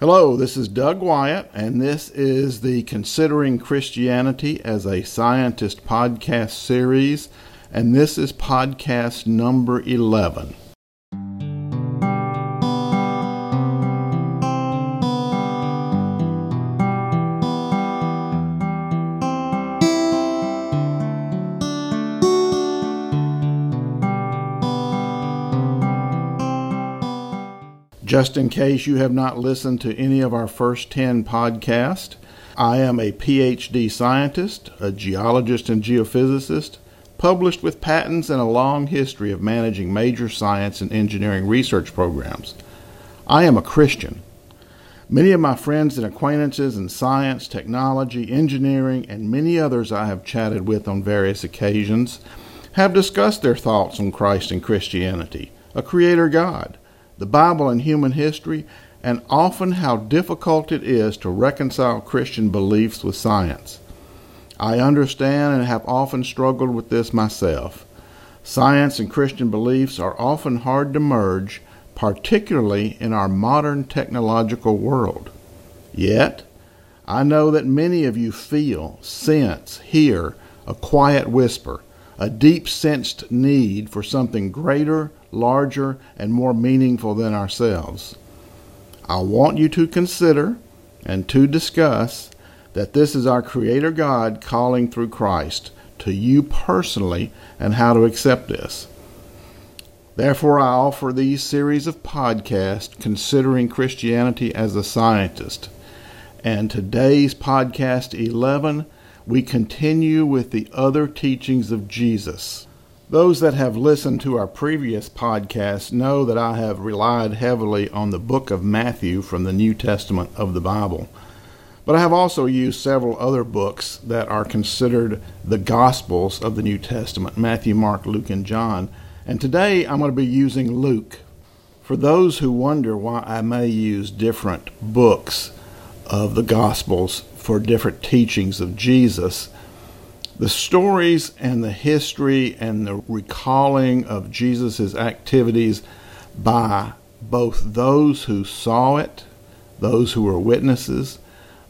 Hello, this is Doug Wyatt, and this is the Considering Christianity as a Scientist podcast series, and this is podcast number 11. Just in case you have not listened to any of our first 10 podcasts, I am a PhD scientist, a geologist and geophysicist, published with patents and a long history of managing major science and engineering research programs. I am a Christian. Many of my friends and acquaintances in science, technology, engineering, and many others I have chatted with on various occasions have discussed their thoughts on Christ and Christianity, a creator God the Bible and human history, and often how difficult it is to reconcile Christian beliefs with science. I understand and have often struggled with this myself. Science and Christian beliefs are often hard to merge, particularly in our modern technological world. Yet, I know that many of you feel, sense, hear a quiet whisper, a deep sensed need for something greater larger, and more meaningful than ourselves. I want you to consider and to discuss that this is our Creator God calling through Christ to you personally and how to accept this. Therefore, I offer these series of podcasts considering Christianity as a scientist. And today's podcast 11, we continue with the other teachings of Jesus. Those that have listened to our previous podcast know that I have relied heavily on the book of Matthew from the New Testament of the Bible. But I have also used several other books that are considered the Gospels of the New Testament Matthew, Mark, Luke, and John. And today I'm going to be using Luke. For those who wonder why I may use different books of the Gospels for different teachings of Jesus, the stories and the history and the recalling of Jesus' activities by both those who saw it, those who were witnesses,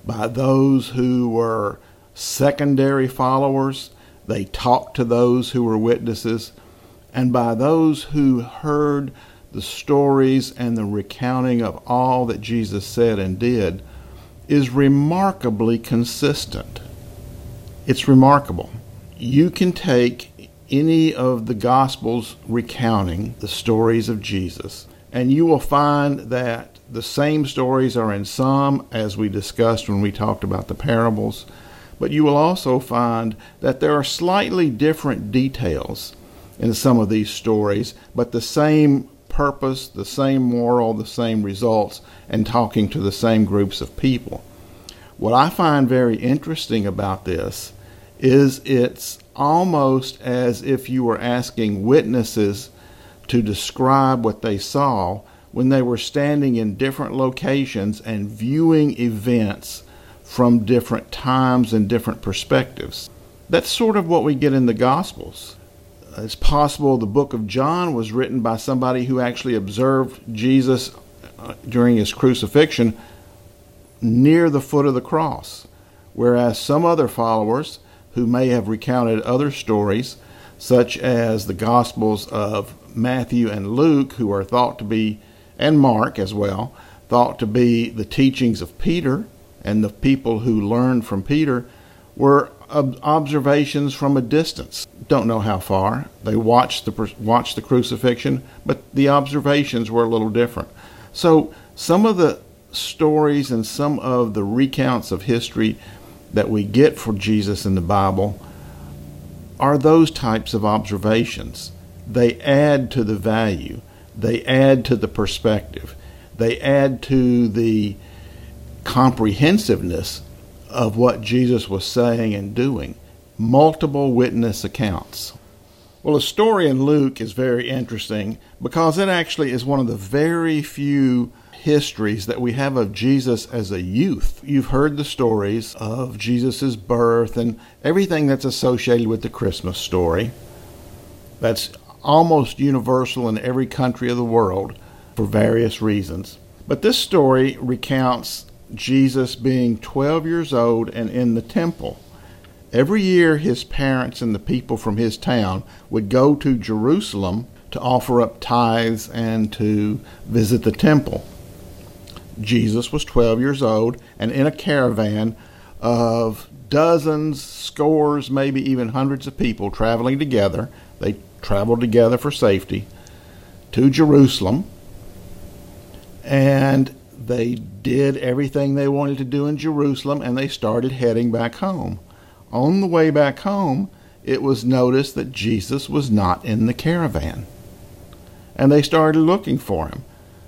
by those who were secondary followers, they talked to those who were witnesses, and by those who heard the stories and the recounting of all that Jesus said and did, is remarkably consistent. It's remarkable. You can take any of the Gospels recounting the stories of Jesus, and you will find that the same stories are in some, as we discussed when we talked about the parables, but you will also find that there are slightly different details in some of these stories, but the same purpose, the same moral, the same results, and talking to the same groups of people. What I find very interesting about this is it's almost as if you were asking witnesses to describe what they saw when they were standing in different locations and viewing events from different times and different perspectives. That's sort of what we get in the Gospels. It's possible the book of John was written by somebody who actually observed Jesus uh, during his crucifixion near the foot of the cross, whereas some other followers who may have recounted other stories, such as the Gospels of Matthew and Luke, who are thought to be, and Mark as well, thought to be the teachings of Peter, and the people who learned from Peter were observations from a distance. Don't know how far. They watched the watched the crucifixion, but the observations were a little different. So some of the stories and some of the recounts of history that we get for Jesus in the Bible are those types of observations. They add to the value, they add to the perspective, they add to the comprehensiveness of what Jesus was saying and doing. Multiple witness accounts. Well, the story in Luke is very interesting because it actually is one of the very few histories that we have of Jesus as a youth. You've heard the stories of Jesus' birth and everything that's associated with the Christmas story. That's almost universal in every country of the world for various reasons. But this story recounts Jesus being 12 years old and in the temple. Every year, his parents and the people from his town would go to Jerusalem to offer up tithes and to visit the temple. Jesus was 12 years old and in a caravan of dozens, scores, maybe even hundreds of people traveling together. They traveled together for safety to Jerusalem. And they did everything they wanted to do in Jerusalem and they started heading back home. On the way back home, it was noticed that Jesus was not in the caravan. And they started looking for him.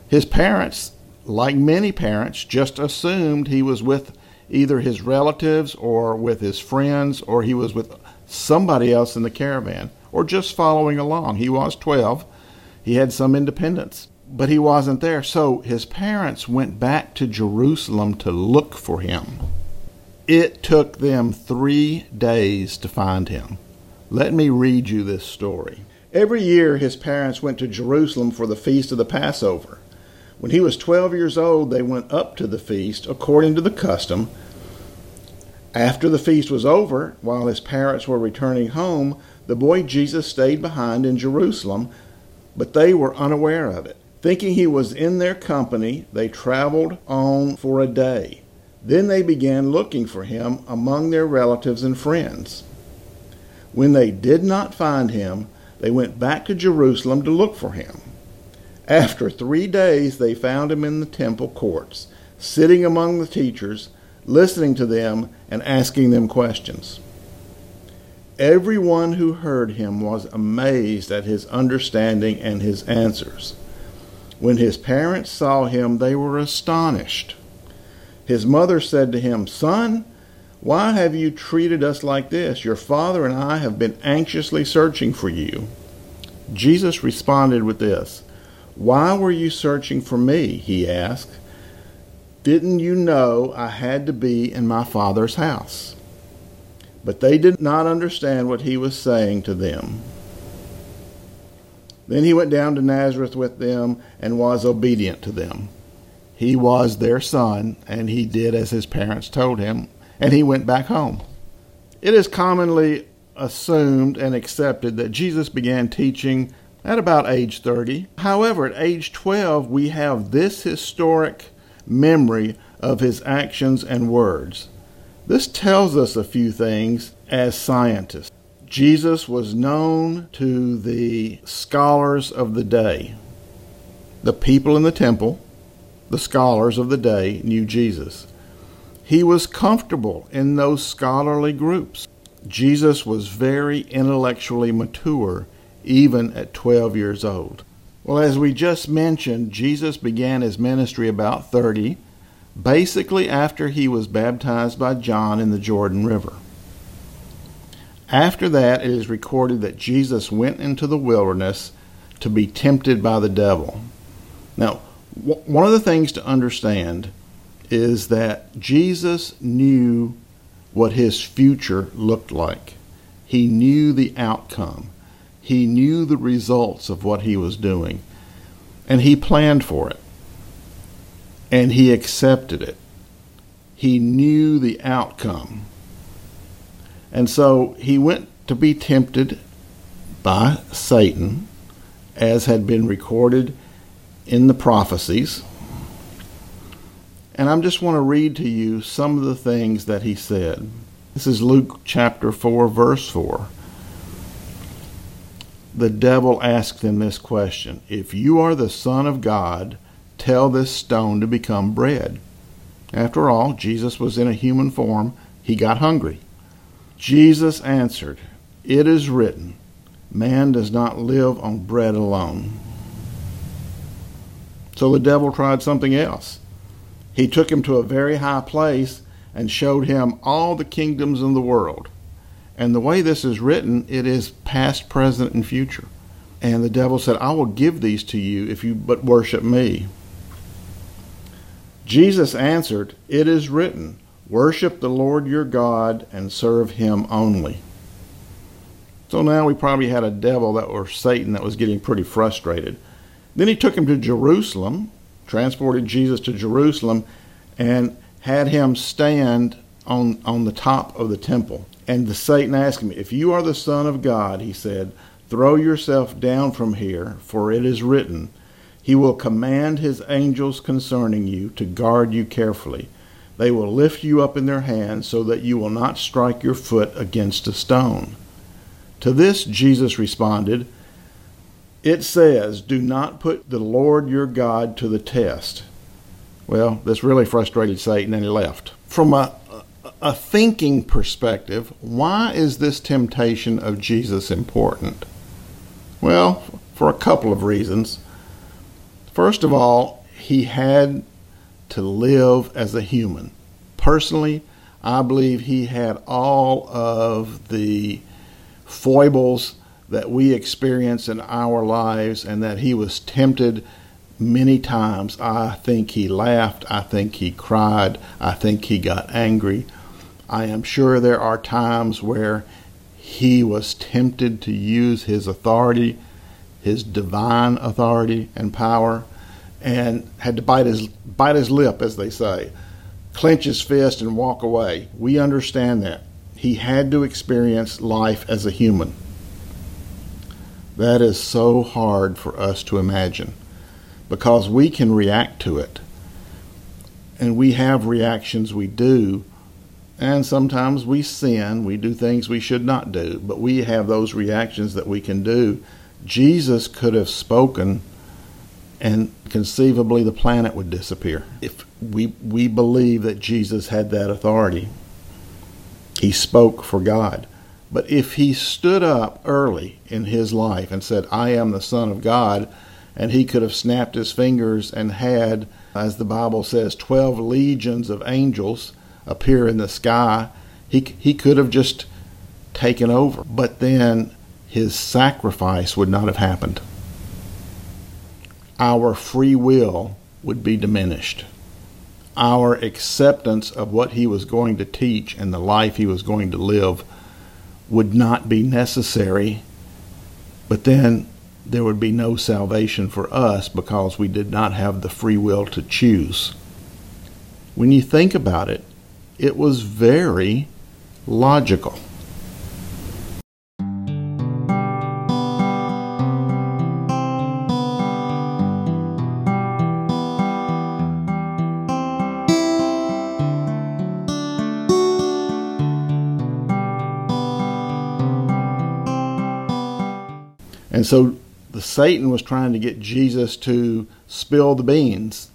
His parents, like many parents, just assumed he was with either his relatives or with his friends or he was with somebody else in the caravan or just following along. He was 12. He had some independence, but he wasn't there. So his parents went back to Jerusalem to look for him. It took them three days to find him. Let me read you this story. Every year, his parents went to Jerusalem for the feast of the Passover. When he was 12 years old, they went up to the feast according to the custom. After the feast was over, while his parents were returning home, the boy Jesus stayed behind in Jerusalem, but they were unaware of it. Thinking he was in their company, they traveled on for a day. Then they began looking for him among their relatives and friends. When they did not find him, they went back to Jerusalem to look for him. After three days, they found him in the temple courts, sitting among the teachers, listening to them and asking them questions. Everyone who heard him was amazed at his understanding and his answers. When his parents saw him, they were astonished. His mother said to him, Son, why have you treated us like this? Your father and I have been anxiously searching for you. Jesus responded with this why were you searching for me? he asked. Didn't you know I had to be in my Father's house? But they did not understand what he was saying to them. Then he went down to Nazareth with them and was obedient to them. He was their son, and he did as his parents told him, and he went back home. It is commonly assumed and accepted that Jesus began teaching at about age 30. However, at age 12, we have this historic memory of his actions and words. This tells us a few things as scientists. Jesus was known to the scholars of the day. The people in the temple, the scholars of the day, knew Jesus. He was comfortable in those scholarly groups. Jesus was very intellectually mature even at 12 years old. Well, as we just mentioned, Jesus began his ministry about 30, basically after he was baptized by John in the Jordan River. After that, it is recorded that Jesus went into the wilderness to be tempted by the devil. Now, one of the things to understand is that Jesus knew what his future looked like. He knew the outcome. He knew the results of what he was doing, and he planned for it, and he accepted it. He knew the outcome. And so he went to be tempted by Satan, as had been recorded in the prophecies. And I just want to read to you some of the things that he said. This is Luke chapter 4, verse 4 the devil asked him this question If you are the Son of God, tell this stone to become bread. After all, Jesus was in a human form. He got hungry. Jesus answered, It is written, Man does not live on bread alone. So the devil tried something else. He took him to a very high place and showed him all the kingdoms in the world. And the way this is written, it is past, present, and future. And the devil said, I will give these to you if you but worship me. Jesus answered, It is written, Worship the Lord your God and serve him only. So now we probably had a devil that or Satan that was getting pretty frustrated. Then he took him to Jerusalem, transported Jesus to Jerusalem and had him stand on, on the top of the temple. And the Satan asked him, If you are the Son of God, he said, throw yourself down from here, for it is written, He will command His angels concerning you to guard you carefully. They will lift you up in their hands so that you will not strike your foot against a stone. To this Jesus responded, It says, Do not put the Lord your God to the test. Well, this really frustrated Satan and he left. From a, a thinking perspective, why is this temptation of Jesus important? Well, for a couple of reasons. First of all, he had to live as a human. Personally, I believe he had all of the foibles that we experience in our lives and that he was tempted many times. I think he laughed. I think he cried. I think he got angry. I am sure there are times where he was tempted to use his authority, his divine authority and power, and had to bite his bite his lip, as they say, clench his fist and walk away. We understand that. He had to experience life as a human. That is so hard for us to imagine because we can react to it. And we have reactions we do. And sometimes we sin, we do things we should not do, but we have those reactions that we can do. Jesus could have spoken and conceivably the planet would disappear. If we we believe that Jesus had that authority. He spoke for God. But if he stood up early in his life and said, I am the Son of God, and he could have snapped his fingers and had, as the Bible says, 12 legions of angels appear in the sky, he, he could have just taken over. But then his sacrifice would not have happened our free will would be diminished. Our acceptance of what he was going to teach and the life he was going to live would not be necessary, but then there would be no salvation for us because we did not have the free will to choose. When you think about it, it was very logical. And so the Satan was trying to get Jesus to spill the beans,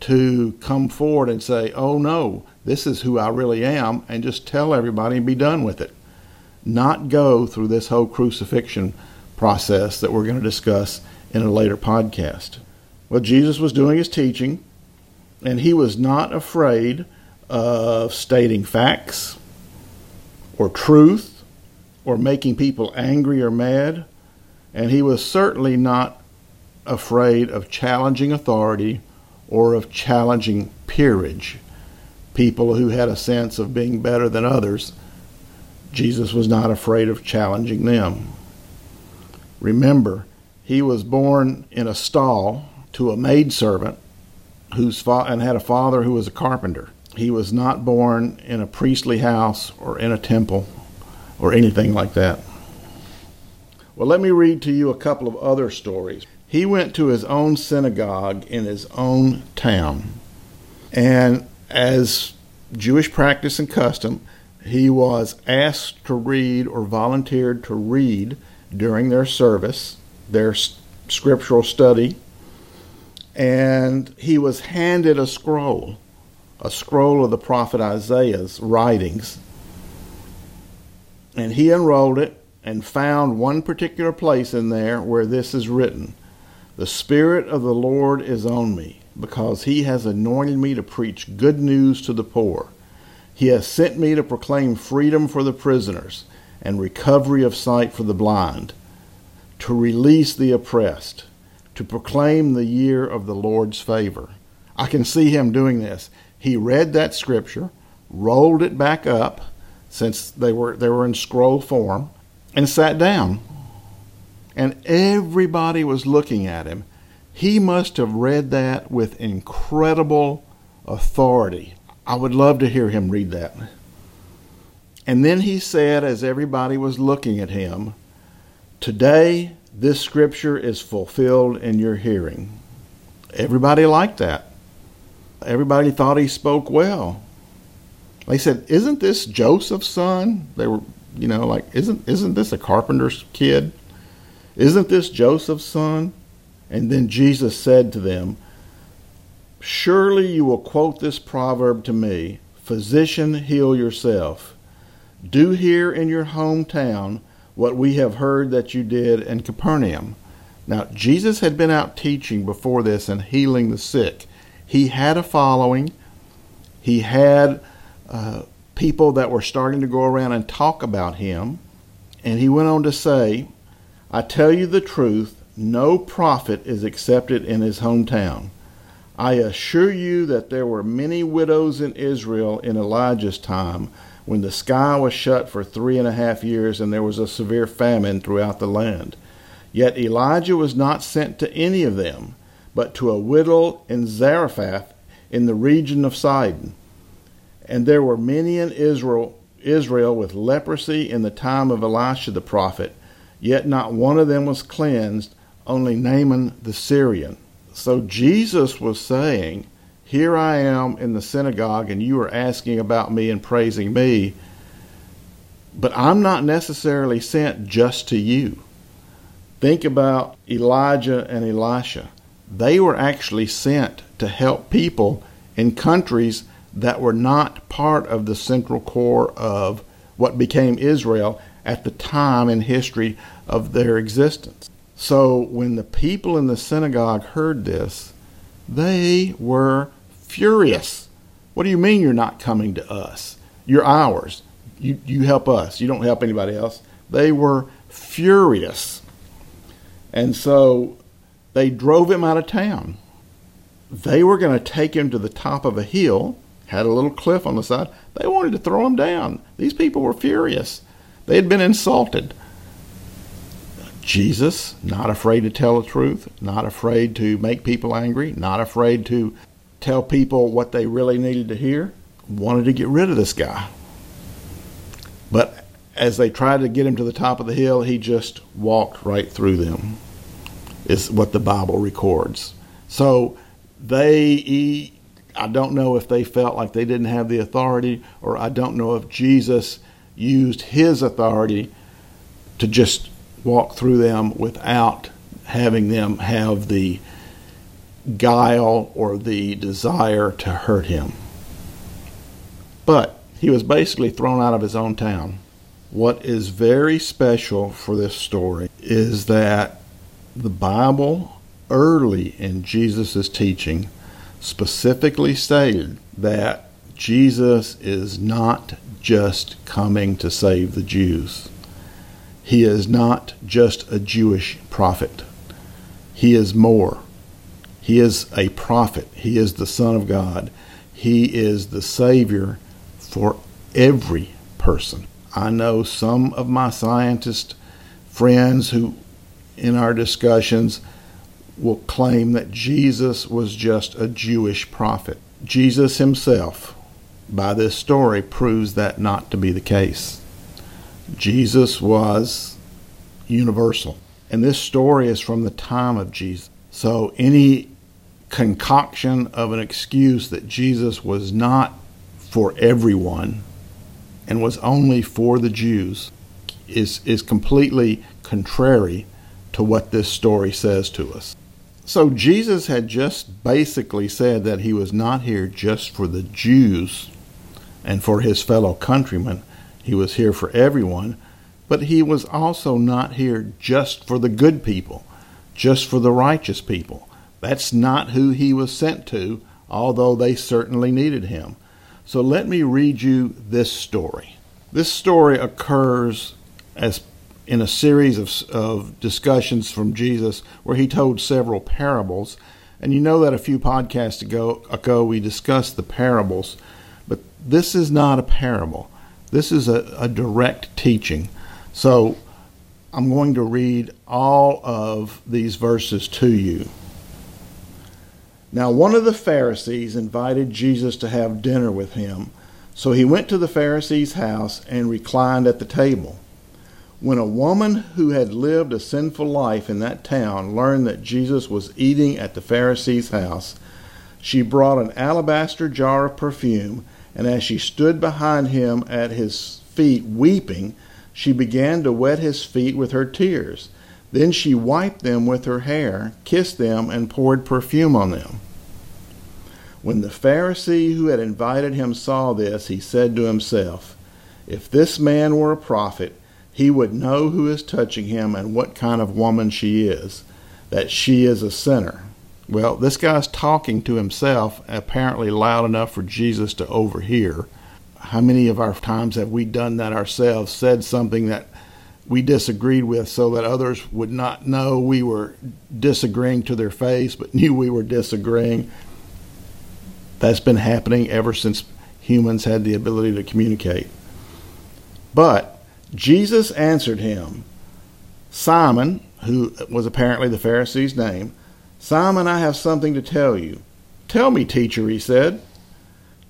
to come forward and say, "Oh no, this is who I really am," and just tell everybody and be done with it. Not go through this whole crucifixion process that we're going to discuss in a later podcast. Well, Jesus was doing his teaching, and he was not afraid of stating facts or truth or making people angry or mad and he was certainly not afraid of challenging authority or of challenging peerage, people who had a sense of being better than others. Jesus was not afraid of challenging them. Remember, he was born in a stall to a maidservant whose fa- and had a father who was a carpenter. He was not born in a priestly house or in a temple or anything like that. Well, let me read to you a couple of other stories. He went to his own synagogue in his own town, and as Jewish practice and custom, he was asked to read or volunteered to read during their service, their scriptural study, and he was handed a scroll, a scroll of the prophet Isaiah's writings. And he unrolled it and found one particular place in there where this is written The Spirit of the Lord is on me, because he has anointed me to preach good news to the poor. He has sent me to proclaim freedom for the prisoners and recovery of sight for the blind, to release the oppressed, to proclaim the year of the Lord's favor. I can see him doing this. He read that scripture, rolled it back up, since they were they were in scroll form, and sat down. And everybody was looking at him. He must have read that with incredible authority. I would love to hear him read that. And then he said, as everybody was looking at him, Today this scripture is fulfilled in your hearing. Everybody liked that. Everybody thought he spoke well. They said, "Isn't this Joseph's son?" They were, you know, like, "Isn't isn't this a carpenter's kid? Isn't this Joseph's son?" And then Jesus said to them, "Surely you will quote this proverb to me, physician, heal yourself. Do here in your hometown what we have heard that you did in Capernaum." Now, Jesus had been out teaching before this and healing the sick. He had a following. He had uh, people that were starting to go around and talk about him. And he went on to say, I tell you the truth, no prophet is accepted in his hometown. I assure you that there were many widows in Israel in Elijah's time when the sky was shut for three and a half years and there was a severe famine throughout the land. Yet Elijah was not sent to any of them, but to a widow in Zarephath in the region of Sidon. And there were many in Israel, Israel with leprosy in the time of Elisha the prophet, yet not one of them was cleansed, only Naaman the Syrian. So Jesus was saying, Here I am in the synagogue, and you are asking about me and praising me, but I'm not necessarily sent just to you. Think about Elijah and Elisha. They were actually sent to help people in countries that were not part of the central core of what became Israel at the time in history of their existence. So when the people in the synagogue heard this, they were furious. What do you mean you're not coming to us? You're ours. You, you help us. You don't help anybody else. They were furious. And so they drove him out of town. They were going to take him to the top of a hill had a little cliff on the side. They wanted to throw him down. These people were furious. They had been insulted. Jesus, not afraid to tell the truth, not afraid to make people angry, not afraid to tell people what they really needed to hear, wanted to get rid of this guy. But as they tried to get him to the top of the hill, he just walked right through them, is what the Bible records. So they I don't know if they felt like they didn't have the authority, or I don't know if Jesus used his authority to just walk through them without having them have the guile or the desire to hurt him. But he was basically thrown out of his own town. What is very special for this story is that the Bible, early in Jesus' teaching, specifically stated that Jesus is not just coming to save the Jews. He is not just a Jewish prophet. He is more. He is a prophet. He is the Son of God. He is the Savior for every person. I know some of my scientist friends who, in our discussions, will claim that Jesus was just a Jewish prophet. Jesus himself, by this story, proves that not to be the case. Jesus was universal. And this story is from the time of Jesus. So any concoction of an excuse that Jesus was not for everyone and was only for the Jews is, is completely contrary to what this story says to us. So Jesus had just basically said that he was not here just for the Jews and for his fellow countrymen. He was here for everyone, but he was also not here just for the good people, just for the righteous people. That's not who he was sent to, although they certainly needed him. So let me read you this story. This story occurs as in a series of, of discussions from Jesus where he told several parables. And you know that a few podcasts ago, ago we discussed the parables, this is not a parable. This is a, a direct teaching. So I'm going to read all of these verses to you. Now, one of the Pharisees invited Jesus to have dinner with him. So he went to the Pharisee's house and reclined at the table. When a woman who had lived a sinful life in that town learned that Jesus was eating at the Pharisee's house, she brought an alabaster jar of perfume, and as she stood behind him at his feet weeping, she began to wet his feet with her tears. Then she wiped them with her hair, kissed them, and poured perfume on them. When the Pharisee who had invited him saw this, he said to himself, If this man were a prophet, he would know who is touching him and what kind of woman she is, that she is a sinner. Well, this guy's talking to himself, apparently loud enough for Jesus to overhear. How many of our times have we done that ourselves, said something that we disagreed with so that others would not know we were disagreeing to their face, but knew we were disagreeing. That's been happening ever since humans had the ability to communicate. But Jesus answered him, Simon, who was apparently the Pharisee's name, Simon, I have something to tell you. Tell me, teacher, he said.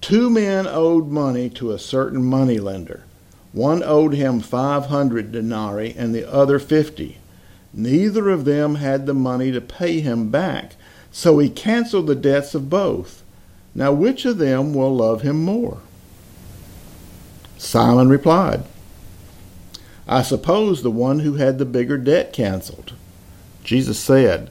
Two men owed money to a certain moneylender. One owed him 500 denarii and the other 50. Neither of them had the money to pay him back, so he canceled the debts of both. Now, which of them will love him more? Simon replied, I suppose the one who had the bigger debt canceled. Jesus said,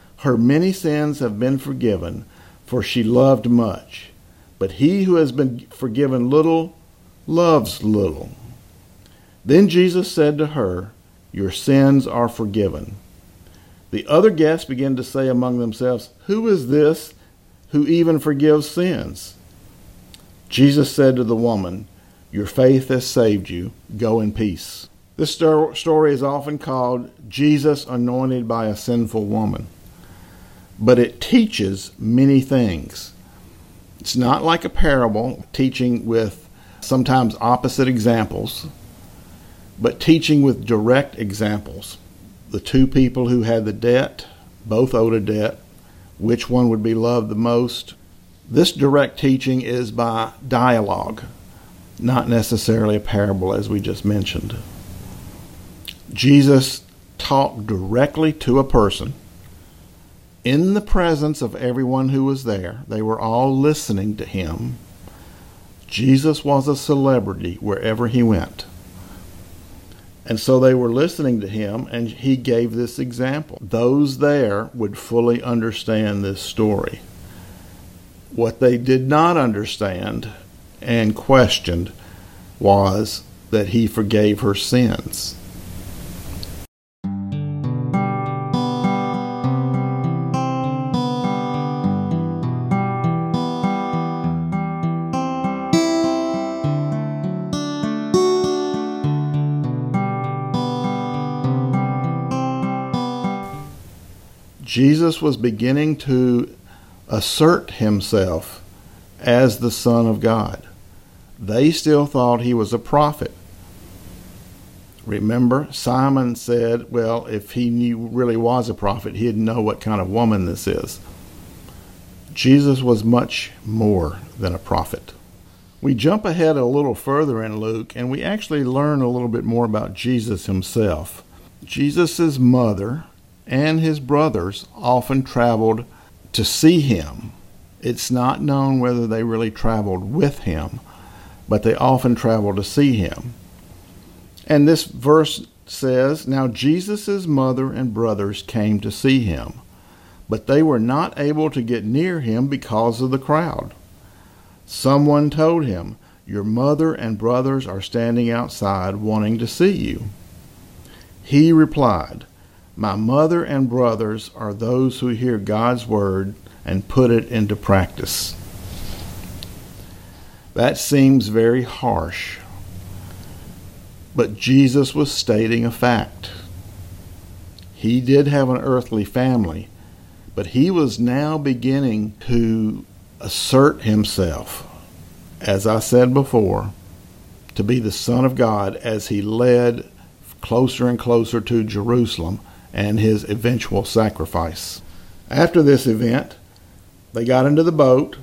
her many sins have been forgiven, for she loved much. But he who has been forgiven little loves little. Then Jesus said to her, Your sins are forgiven. The other guests began to say among themselves, Who is this who even forgives sins? Jesus said to the woman, Your faith has saved you. Go in peace. This story is often called Jesus anointed by a sinful woman, but it teaches many things. It's not like a parable, teaching with sometimes opposite examples but teaching with direct examples. The two people who had the debt both owed a debt. Which one would be loved the most? This direct teaching is by dialogue, not necessarily a parable as we just mentioned. Jesus talked directly to a person in the presence of everyone who was there. They were all listening to him. Jesus was a celebrity wherever he went. And so they were listening to him, and he gave this example. Those there would fully understand this story. What they did not understand and questioned was that he forgave her sins. Jesus was beginning to assert himself as the Son of God. They still thought he was a prophet. Remember, Simon said, well, if he knew, really was a prophet, he'd know what kind of woman this is. Jesus was much more than a prophet. We jump ahead a little further in Luke and we actually learn a little bit more about Jesus himself. Jesus' mother and his brothers often traveled to see him. It's not known whether they really traveled with him, but they often traveled to see him. And this verse says Now Jesus' mother and brothers came to see him, but they were not able to get near him because of the crowd. Someone told him, Your mother and brothers are standing outside wanting to see you. He replied, my mother and brothers are those who hear God's word and put it into practice. That seems very harsh, but Jesus was stating a fact. He did have an earthly family, but he was now beginning to assert himself, as I said before, to be the Son of God as he led closer and closer to Jerusalem and his eventual sacrifice. After this event, they got into the boat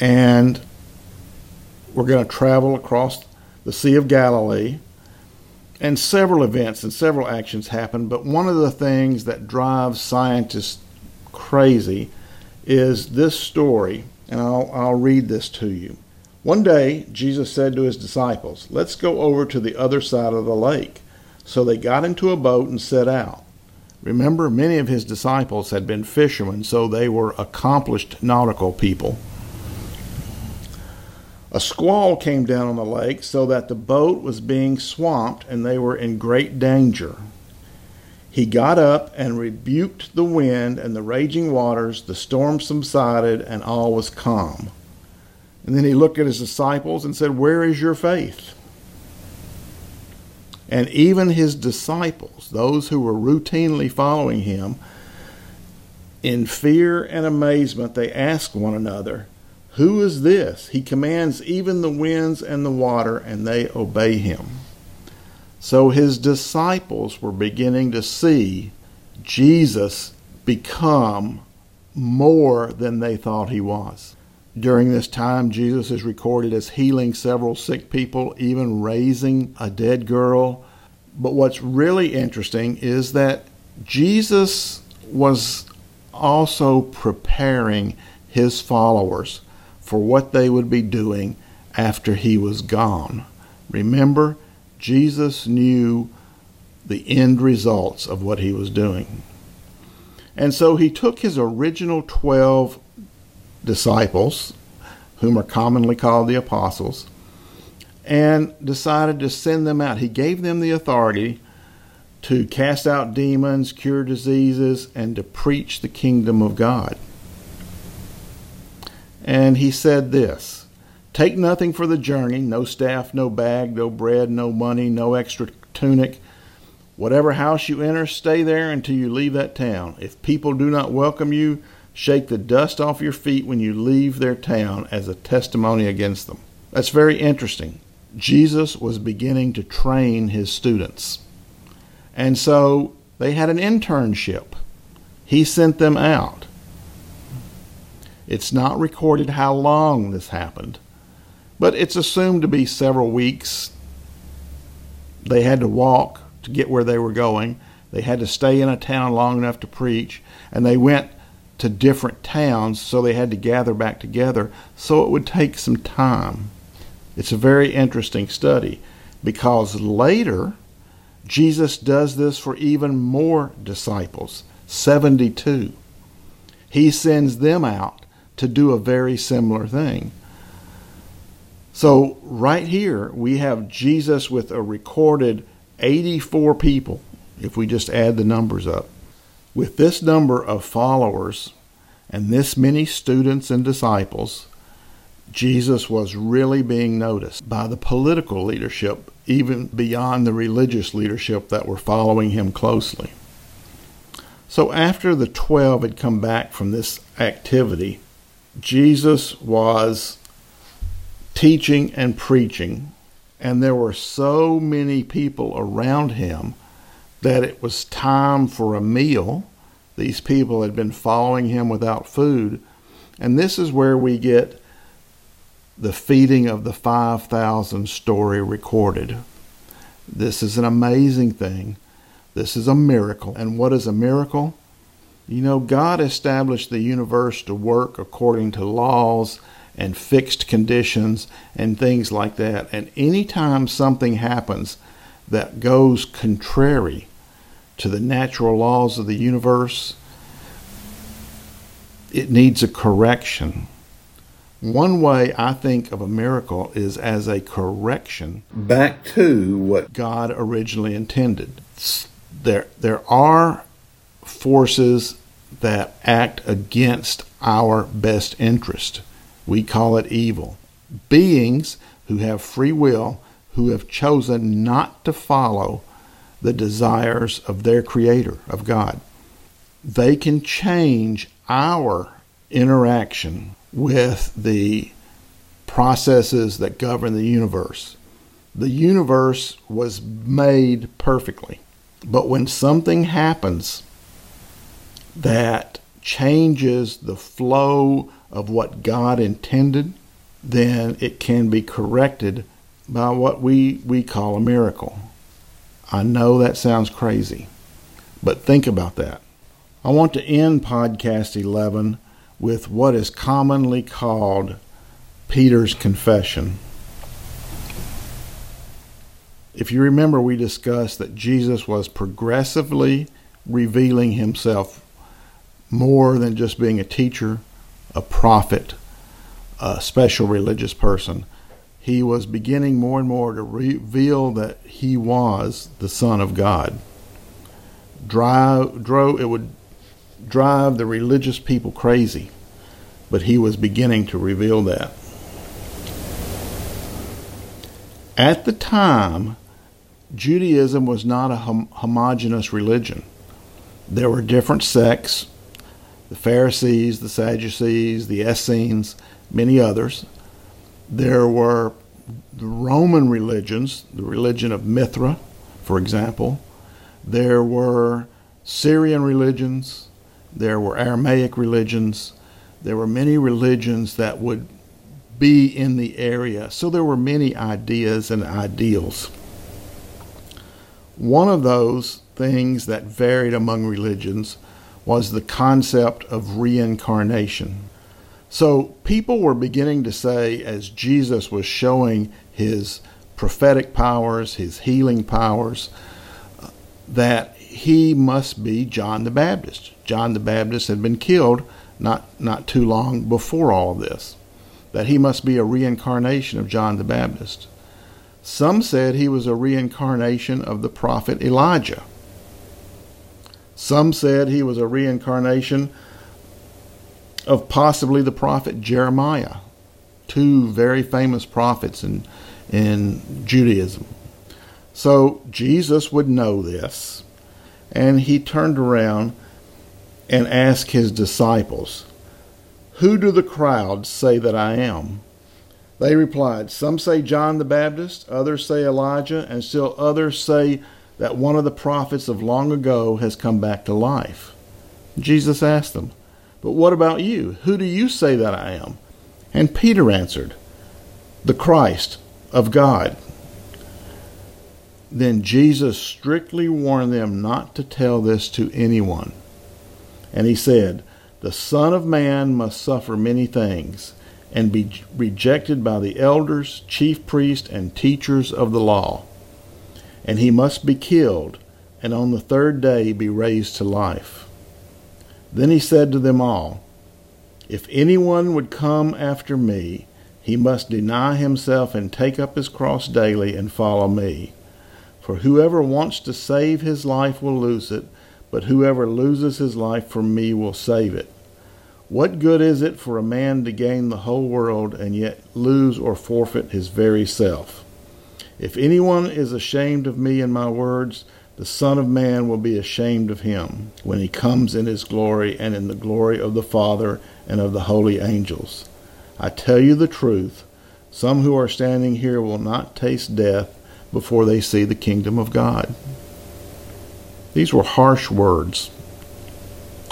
and were going to travel across the Sea of Galilee. And several events and several actions happened, but one of the things that drives scientists crazy is this story, and I'll, I'll read this to you. One day, Jesus said to his disciples, Let's go over to the other side of the lake. So they got into a boat and set out. Remember, many of his disciples had been fishermen, so they were accomplished nautical people. A squall came down on the lake so that the boat was being swamped and they were in great danger. He got up and rebuked the wind and the raging waters. The storm subsided and all was calm. And then he looked at his disciples and said, Where is your faith? And even his disciples, those who were routinely following him, in fear and amazement, they asked one another, Who is this? He commands even the winds and the water, and they obey him. So his disciples were beginning to see Jesus become more than they thought he was. During this time, Jesus is recorded as healing several sick people, even raising a dead girl. But what's really interesting is that Jesus was also preparing his followers for what they would be doing after he was gone. Remember, Jesus knew the end results of what he was doing. And so he took his original 12 disciples, whom are commonly called the apostles, and decided to send them out. He gave them the authority to cast out demons, cure diseases, and to preach the kingdom of God. And he said this Take nothing for the journey no staff, no bag, no bread, no money, no extra tunic. Whatever house you enter, stay there until you leave that town. If people do not welcome you, shake the dust off your feet when you leave their town as a testimony against them. That's very interesting. Jesus was beginning to train his students. And so they had an internship. He sent them out. It's not recorded how long this happened, but it's assumed to be several weeks. They had to walk to get where they were going. They had to stay in a town long enough to preach, and they went to different towns, so they had to gather back together. So it would take some time. It's a very interesting study because later Jesus does this for even more disciples 72. He sends them out to do a very similar thing. So, right here, we have Jesus with a recorded 84 people, if we just add the numbers up. With this number of followers and this many students and disciples, Jesus was really being noticed by the political leadership, even beyond the religious leadership that were following him closely. So, after the 12 had come back from this activity, Jesus was teaching and preaching, and there were so many people around him that it was time for a meal. These people had been following him without food. And this is where we get the feeding of the 5,000 story recorded. This is an amazing thing. This is a miracle. And what is a miracle? You know, God established the universe to work according to laws and fixed conditions and things like that. And anytime something happens that goes contrary to the natural laws of the universe, it needs a correction. One way I think of a miracle is as a correction back to what God originally intended. There, there are forces that act against our best interest. We call it evil. Beings who have free will, who have chosen not to follow the desires of their Creator, of God. They can change our interaction with the processes that govern the universe. The universe was made perfectly. But when something happens that changes the flow of what God intended, then it can be corrected by what we, we call a miracle. I know that sounds crazy, but think about that. I want to end podcast 11 with what is commonly called Peter's confession. If you remember, we discussed that Jesus was progressively revealing himself more than just being a teacher, a prophet, a special religious person. He was beginning more and more to reveal that he was the Son of God. Drive, drove, it would drive the religious people crazy, but he was beginning to reveal that. At the time, Judaism was not a hom- homogenous religion. There were different sects the Pharisees, the Sadducees, the Essenes, many others. There were the Roman religions, the religion of Mithra, for example. There were Syrian religions. There were Aramaic religions. There were many religions that would be in the area. So there were many ideas and ideals. One of those things that varied among religions was the concept of reincarnation. So people were beginning to say, as Jesus was showing his prophetic powers, his healing powers, that he must be John the Baptist. John the Baptist had been killed not, not too long before all this. That he must be a reincarnation of John the Baptist. Some said he was a reincarnation of the prophet Elijah. Some said he was a reincarnation of possibly the prophet Jeremiah, two very famous prophets in, in Judaism. So Jesus would know this, and he turned around and asked his disciples, Who do the crowds say that I am? They replied, Some say John the Baptist, others say Elijah, and still others say that one of the prophets of long ago has come back to life. Jesus asked them, But what about you? Who do you say that I am? And Peter answered, The Christ of God. Then Jesus strictly warned them not to tell this to anyone. And he said, The Son of Man must suffer many things and be rejected by the elders, chief priests, and teachers of the law. And he must be killed, and on the third day be raised to life. Then he said to them all, If anyone would come after me, he must deny himself and take up his cross daily and follow me. For whoever wants to save his life will lose it, but whoever loses his life for me will save it. What good is it for a man to gain the whole world and yet lose or forfeit his very self? If anyone is ashamed of me and my words, the Son of Man will be ashamed of him when he comes in his glory and in the glory of the Father and of the holy angels. I tell you the truth, some who are standing here will not taste death before they see the kingdom of God. These were harsh words.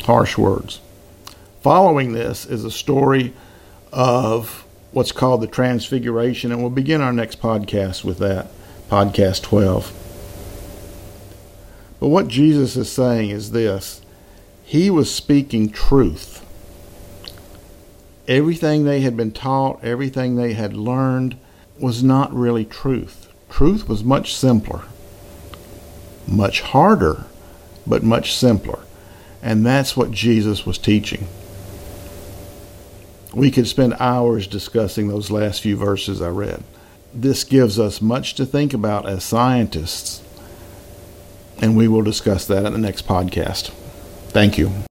Harsh words. Following this is a story of what's called the Transfiguration, and we'll begin our next podcast with that, podcast 12. But what Jesus is saying is this He was speaking truth. Everything they had been taught, everything they had learned, was not really truth. Truth was much simpler, much harder, but much simpler. And that's what Jesus was teaching. We could spend hours discussing those last few verses I read. This gives us much to think about as scientists, and we will discuss that in the next podcast. Thank you.